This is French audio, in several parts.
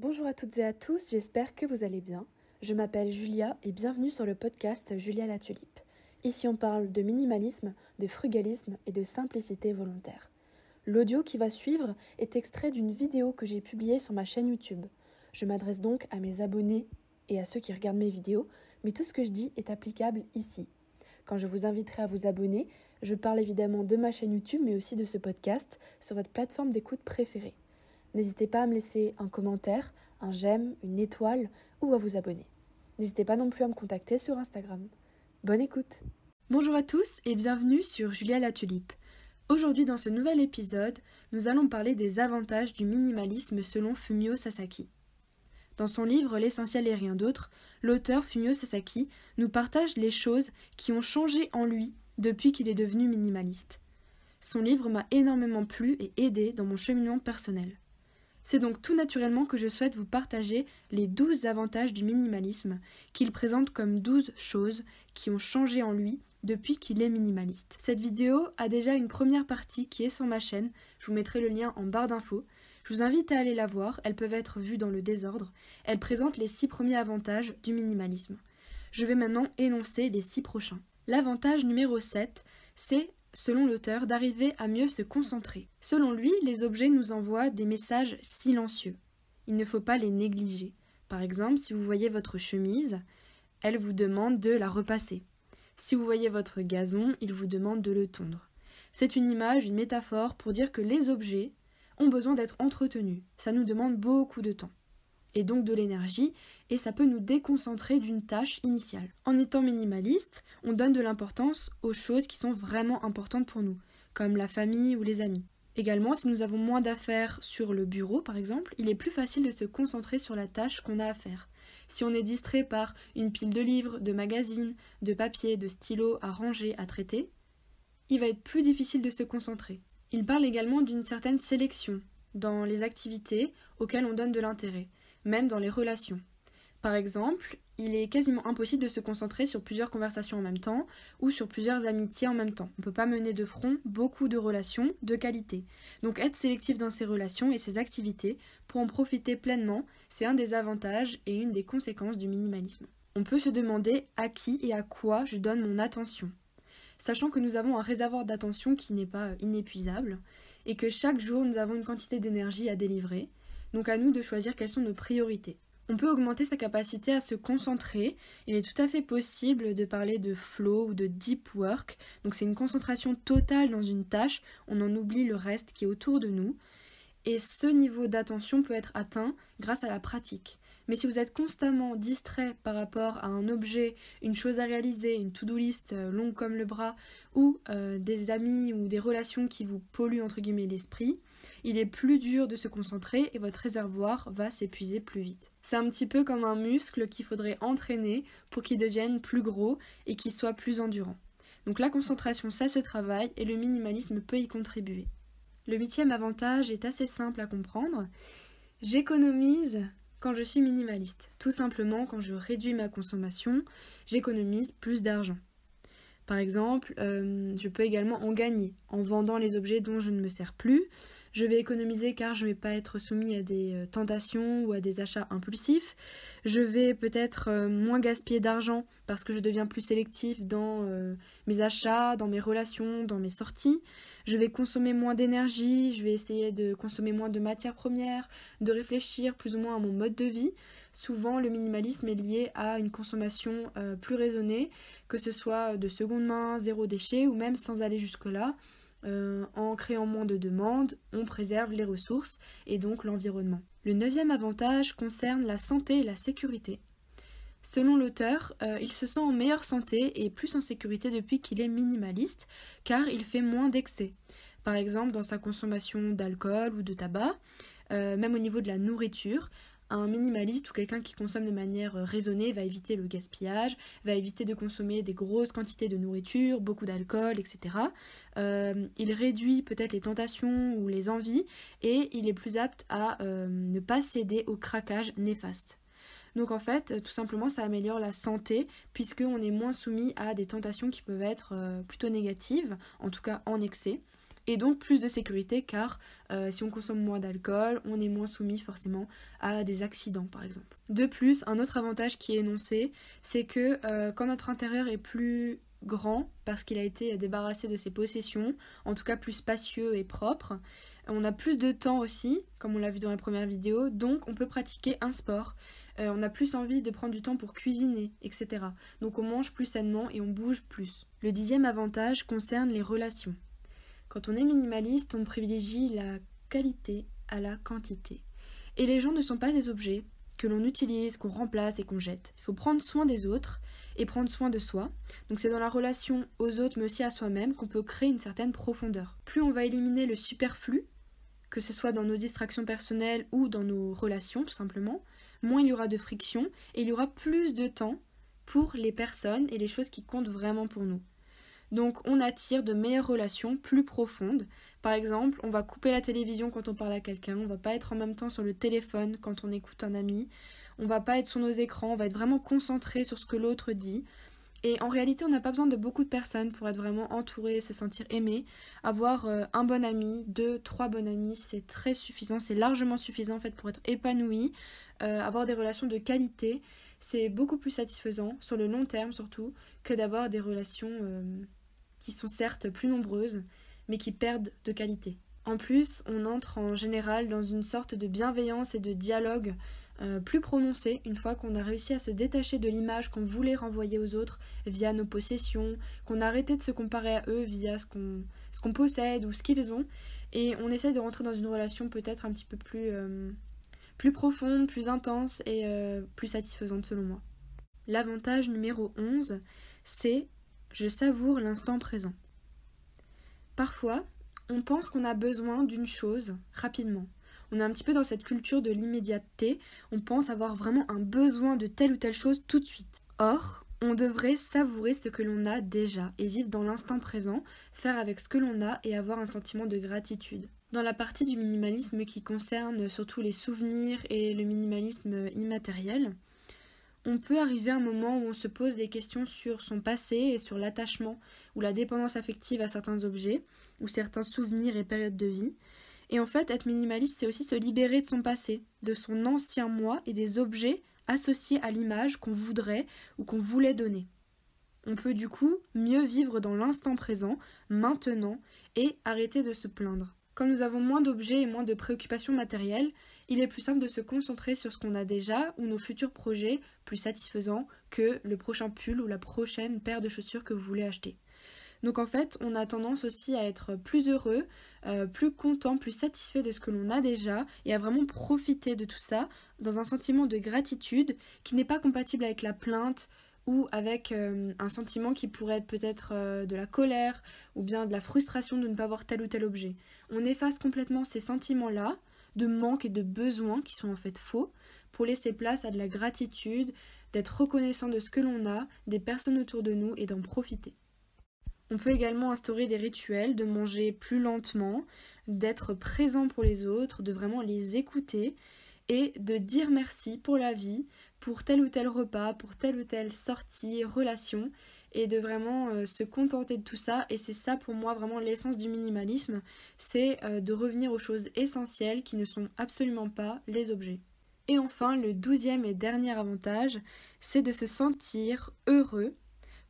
Bonjour à toutes et à tous, j'espère que vous allez bien. Je m'appelle Julia et bienvenue sur le podcast Julia la Tulipe. Ici on parle de minimalisme, de frugalisme et de simplicité volontaire. L'audio qui va suivre est extrait d'une vidéo que j'ai publiée sur ma chaîne YouTube. Je m'adresse donc à mes abonnés et à ceux qui regardent mes vidéos, mais tout ce que je dis est applicable ici. Quand je vous inviterai à vous abonner, je parle évidemment de ma chaîne YouTube, mais aussi de ce podcast sur votre plateforme d'écoute préférée. N'hésitez pas à me laisser un commentaire, un j'aime, une étoile ou à vous abonner. N'hésitez pas non plus à me contacter sur Instagram. Bonne écoute Bonjour à tous et bienvenue sur Julia la Tulipe. Aujourd'hui dans ce nouvel épisode, nous allons parler des avantages du minimalisme selon Fumio Sasaki. Dans son livre L'essentiel et rien d'autre, l'auteur Fumio Sasaki nous partage les choses qui ont changé en lui depuis qu'il est devenu minimaliste. Son livre m'a énormément plu et aidé dans mon cheminement personnel. C'est donc tout naturellement que je souhaite vous partager les 12 avantages du minimalisme qu'il présente comme 12 choses qui ont changé en lui depuis qu'il est minimaliste. Cette vidéo a déjà une première partie qui est sur ma chaîne, je vous mettrai le lien en barre d'infos. Je vous invite à aller la voir, elles peuvent être vues dans le désordre. Elle présente les 6 premiers avantages du minimalisme. Je vais maintenant énoncer les 6 prochains. L'avantage numéro 7, c'est selon l'auteur, d'arriver à mieux se concentrer. Selon lui, les objets nous envoient des messages silencieux. Il ne faut pas les négliger. Par exemple, si vous voyez votre chemise, elle vous demande de la repasser. Si vous voyez votre gazon, il vous demande de le tondre. C'est une image, une métaphore pour dire que les objets ont besoin d'être entretenus. Ça nous demande beaucoup de temps et donc de l'énergie, et ça peut nous déconcentrer d'une tâche initiale. En étant minimaliste, on donne de l'importance aux choses qui sont vraiment importantes pour nous, comme la famille ou les amis. Également, si nous avons moins d'affaires sur le bureau, par exemple, il est plus facile de se concentrer sur la tâche qu'on a à faire. Si on est distrait par une pile de livres, de magazines, de papier, de stylos à ranger, à traiter, il va être plus difficile de se concentrer. Il parle également d'une certaine sélection dans les activités auxquelles on donne de l'intérêt même dans les relations. Par exemple, il est quasiment impossible de se concentrer sur plusieurs conversations en même temps ou sur plusieurs amitiés en même temps. On ne peut pas mener de front beaucoup de relations de qualité. Donc être sélectif dans ses relations et ses activités pour en profiter pleinement, c'est un des avantages et une des conséquences du minimalisme. On peut se demander à qui et à quoi je donne mon attention. Sachant que nous avons un réservoir d'attention qui n'est pas inépuisable et que chaque jour nous avons une quantité d'énergie à délivrer, donc à nous de choisir quelles sont nos priorités. On peut augmenter sa capacité à se concentrer. Il est tout à fait possible de parler de flow ou de deep work. Donc c'est une concentration totale dans une tâche, on en oublie le reste qui est autour de nous. Et ce niveau d'attention peut être atteint grâce à la pratique. Mais si vous êtes constamment distrait par rapport à un objet, une chose à réaliser, une to-do list euh, longue comme le bras, ou euh, des amis ou des relations qui vous polluent entre guillemets l'esprit, il est plus dur de se concentrer et votre réservoir va s'épuiser plus vite. C'est un petit peu comme un muscle qu'il faudrait entraîner pour qu'il devienne plus gros et qu'il soit plus endurant. Donc la concentration, ça se travaille et le minimalisme peut y contribuer. Le huitième avantage est assez simple à comprendre. J'économise quand je suis minimaliste. Tout simplement, quand je réduis ma consommation, j'économise plus d'argent. Par exemple, euh, je peux également en gagner en vendant les objets dont je ne me sers plus, je vais économiser car je ne vais pas être soumis à des euh, tentations ou à des achats impulsifs. Je vais peut-être euh, moins gaspiller d'argent parce que je deviens plus sélectif dans euh, mes achats, dans mes relations, dans mes sorties. Je vais consommer moins d'énergie, je vais essayer de consommer moins de matières premières, de réfléchir plus ou moins à mon mode de vie. Souvent, le minimalisme est lié à une consommation plus raisonnée, que ce soit de seconde main, zéro déchet ou même sans aller jusque-là. Euh, en créant moins de demandes, on préserve les ressources et donc l'environnement. Le neuvième avantage concerne la santé et la sécurité. Selon l'auteur, euh, il se sent en meilleure santé et plus en sécurité depuis qu'il est minimaliste, car il fait moins d'excès. Par exemple, dans sa consommation d'alcool ou de tabac, euh, même au niveau de la nourriture, un minimaliste ou quelqu'un qui consomme de manière euh, raisonnée va éviter le gaspillage, va éviter de consommer des grosses quantités de nourriture, beaucoup d'alcool, etc. Euh, il réduit peut-être les tentations ou les envies et il est plus apte à euh, ne pas céder au craquage néfaste. Donc en fait, tout simplement, ça améliore la santé puisqu'on est moins soumis à des tentations qui peuvent être plutôt négatives, en tout cas en excès. Et donc plus de sécurité car euh, si on consomme moins d'alcool, on est moins soumis forcément à des accidents par exemple. De plus, un autre avantage qui est énoncé, c'est que euh, quand notre intérieur est plus grand parce qu'il a été débarrassé de ses possessions, en tout cas plus spacieux et propre, on a plus de temps aussi, comme on l'a vu dans la première vidéo, donc on peut pratiquer un sport. Euh, on a plus envie de prendre du temps pour cuisiner, etc. Donc on mange plus sainement et on bouge plus. Le dixième avantage concerne les relations. Quand on est minimaliste, on privilégie la qualité à la quantité. Et les gens ne sont pas des objets que l'on utilise, qu'on remplace et qu'on jette. Il faut prendre soin des autres et prendre soin de soi. Donc c'est dans la relation aux autres mais aussi à soi-même qu'on peut créer une certaine profondeur. Plus on va éliminer le superflu, que ce soit dans nos distractions personnelles ou dans nos relations tout simplement, moins il y aura de friction et il y aura plus de temps pour les personnes et les choses qui comptent vraiment pour nous. Donc on attire de meilleures relations plus profondes. Par exemple, on va couper la télévision quand on parle à quelqu'un, on va pas être en même temps sur le téléphone quand on écoute un ami, on va pas être sur nos écrans, on va être vraiment concentré sur ce que l'autre dit. Et en réalité, on n'a pas besoin de beaucoup de personnes pour être vraiment entouré, se sentir aimé. Avoir euh, un bon ami, deux, trois bons amis, c'est très suffisant, c'est largement suffisant en fait pour être épanoui, euh, avoir des relations de qualité, c'est beaucoup plus satisfaisant sur le long terme surtout que d'avoir des relations euh, qui sont certes plus nombreuses, mais qui perdent de qualité. En plus, on entre en général dans une sorte de bienveillance et de dialogue euh, plus prononcé une fois qu'on a réussi à se détacher de l'image qu'on voulait renvoyer aux autres via nos possessions, qu'on a arrêté de se comparer à eux via ce qu'on possède ou ce qu'ils ont, et on essaie de rentrer dans une relation peut-être un petit peu plus, euh, plus profonde, plus intense et euh, plus satisfaisante selon moi. L'avantage numéro 11, c'est je savoure l'instant présent. Parfois, on pense qu'on a besoin d'une chose rapidement on est un petit peu dans cette culture de l'immédiateté, on pense avoir vraiment un besoin de telle ou telle chose tout de suite. Or, on devrait savourer ce que l'on a déjà et vivre dans l'instant présent, faire avec ce que l'on a et avoir un sentiment de gratitude. Dans la partie du minimalisme qui concerne surtout les souvenirs et le minimalisme immatériel, on peut arriver à un moment où on se pose des questions sur son passé et sur l'attachement ou la dépendance affective à certains objets ou certains souvenirs et périodes de vie. Et en fait, être minimaliste, c'est aussi se libérer de son passé, de son ancien moi et des objets associés à l'image qu'on voudrait ou qu'on voulait donner. On peut du coup mieux vivre dans l'instant présent, maintenant, et arrêter de se plaindre. Quand nous avons moins d'objets et moins de préoccupations matérielles, il est plus simple de se concentrer sur ce qu'on a déjà ou nos futurs projets plus satisfaisants que le prochain pull ou la prochaine paire de chaussures que vous voulez acheter. Donc en fait, on a tendance aussi à être plus heureux, euh, plus content, plus satisfait de ce que l'on a déjà et à vraiment profiter de tout ça dans un sentiment de gratitude qui n'est pas compatible avec la plainte ou avec euh, un sentiment qui pourrait être peut-être euh, de la colère ou bien de la frustration de ne pas avoir tel ou tel objet. On efface complètement ces sentiments-là de manque et de besoin qui sont en fait faux pour laisser place à de la gratitude, d'être reconnaissant de ce que l'on a, des personnes autour de nous et d'en profiter. On peut également instaurer des rituels, de manger plus lentement, d'être présent pour les autres, de vraiment les écouter et de dire merci pour la vie, pour tel ou tel repas, pour telle ou telle sortie, relation, et de vraiment euh, se contenter de tout ça. Et c'est ça pour moi vraiment l'essence du minimalisme, c'est euh, de revenir aux choses essentielles qui ne sont absolument pas les objets. Et enfin, le douzième et dernier avantage, c'est de se sentir heureux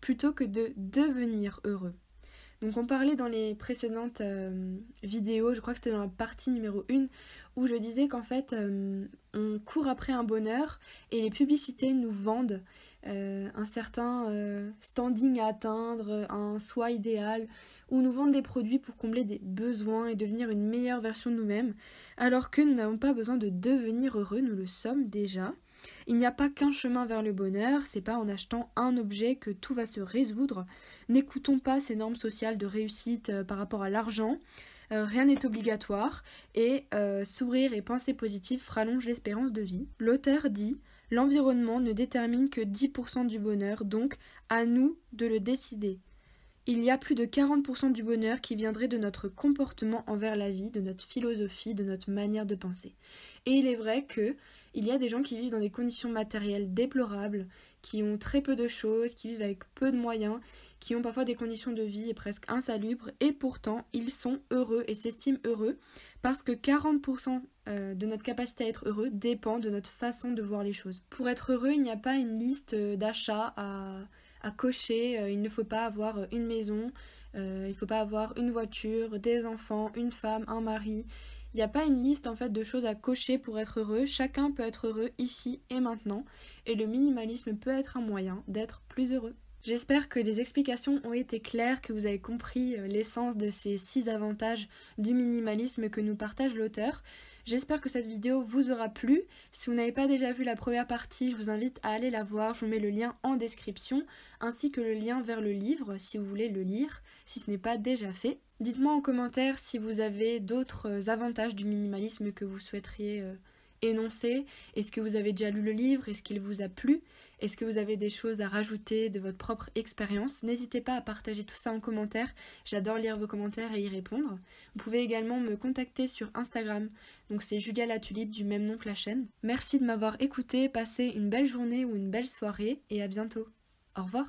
plutôt que de devenir heureux. Donc on parlait dans les précédentes euh, vidéos, je crois que c'était dans la partie numéro 1, où je disais qu'en fait euh, on court après un bonheur et les publicités nous vendent euh, un certain standing à atteindre, un soi idéal, ou nous vendent des produits pour combler des besoins et devenir une meilleure version de nous-mêmes, alors que nous n'avons pas besoin de devenir heureux, nous le sommes déjà. Il n'y a pas qu'un chemin vers le bonheur, c'est pas en achetant un objet que tout va se résoudre. N'écoutons pas ces normes sociales de réussite euh, par rapport à l'argent. Euh, rien n'est obligatoire et euh, sourire et penser positive rallongent l'espérance de vie. L'auteur dit L'environnement ne détermine que 10% du bonheur, donc à nous de le décider. Il y a plus de 40% du bonheur qui viendrait de notre comportement envers la vie, de notre philosophie, de notre manière de penser. Et il est vrai que il y a des gens qui vivent dans des conditions matérielles déplorables, qui ont très peu de choses, qui vivent avec peu de moyens, qui ont parfois des conditions de vie presque insalubres, et pourtant ils sont heureux et s'estiment heureux, parce que 40% euh, de notre capacité à être heureux dépend de notre façon de voir les choses. Pour être heureux, il n'y a pas une liste euh, d'achats à cocher. Euh, il ne faut pas avoir une maison, il ne faut pas avoir une voiture, des enfants, une femme, un mari. Il n'y a pas une liste en fait de choses à cocher pour être heureux. Chacun peut être heureux ici et maintenant. Et le minimalisme peut être un moyen d'être plus heureux. J'espère que les explications ont été claires, que vous avez compris l'essence de ces six avantages du minimalisme que nous partage l'auteur. J'espère que cette vidéo vous aura plu. Si vous n'avez pas déjà vu la première partie, je vous invite à aller la voir. Je vous mets le lien en description, ainsi que le lien vers le livre si vous voulez le lire, si ce n'est pas déjà fait. Dites-moi en commentaire si vous avez d'autres avantages du minimalisme que vous souhaiteriez euh, énoncer. Est-ce que vous avez déjà lu le livre? Est-ce qu'il vous a plu? Est-ce que vous avez des choses à rajouter de votre propre expérience? N'hésitez pas à partager tout ça en commentaire. J'adore lire vos commentaires et y répondre. Vous pouvez également me contacter sur Instagram. Donc c'est Julia la Tulipe du même nom que la chaîne. Merci de m'avoir écouté. Passez une belle journée ou une belle soirée et à bientôt. Au revoir.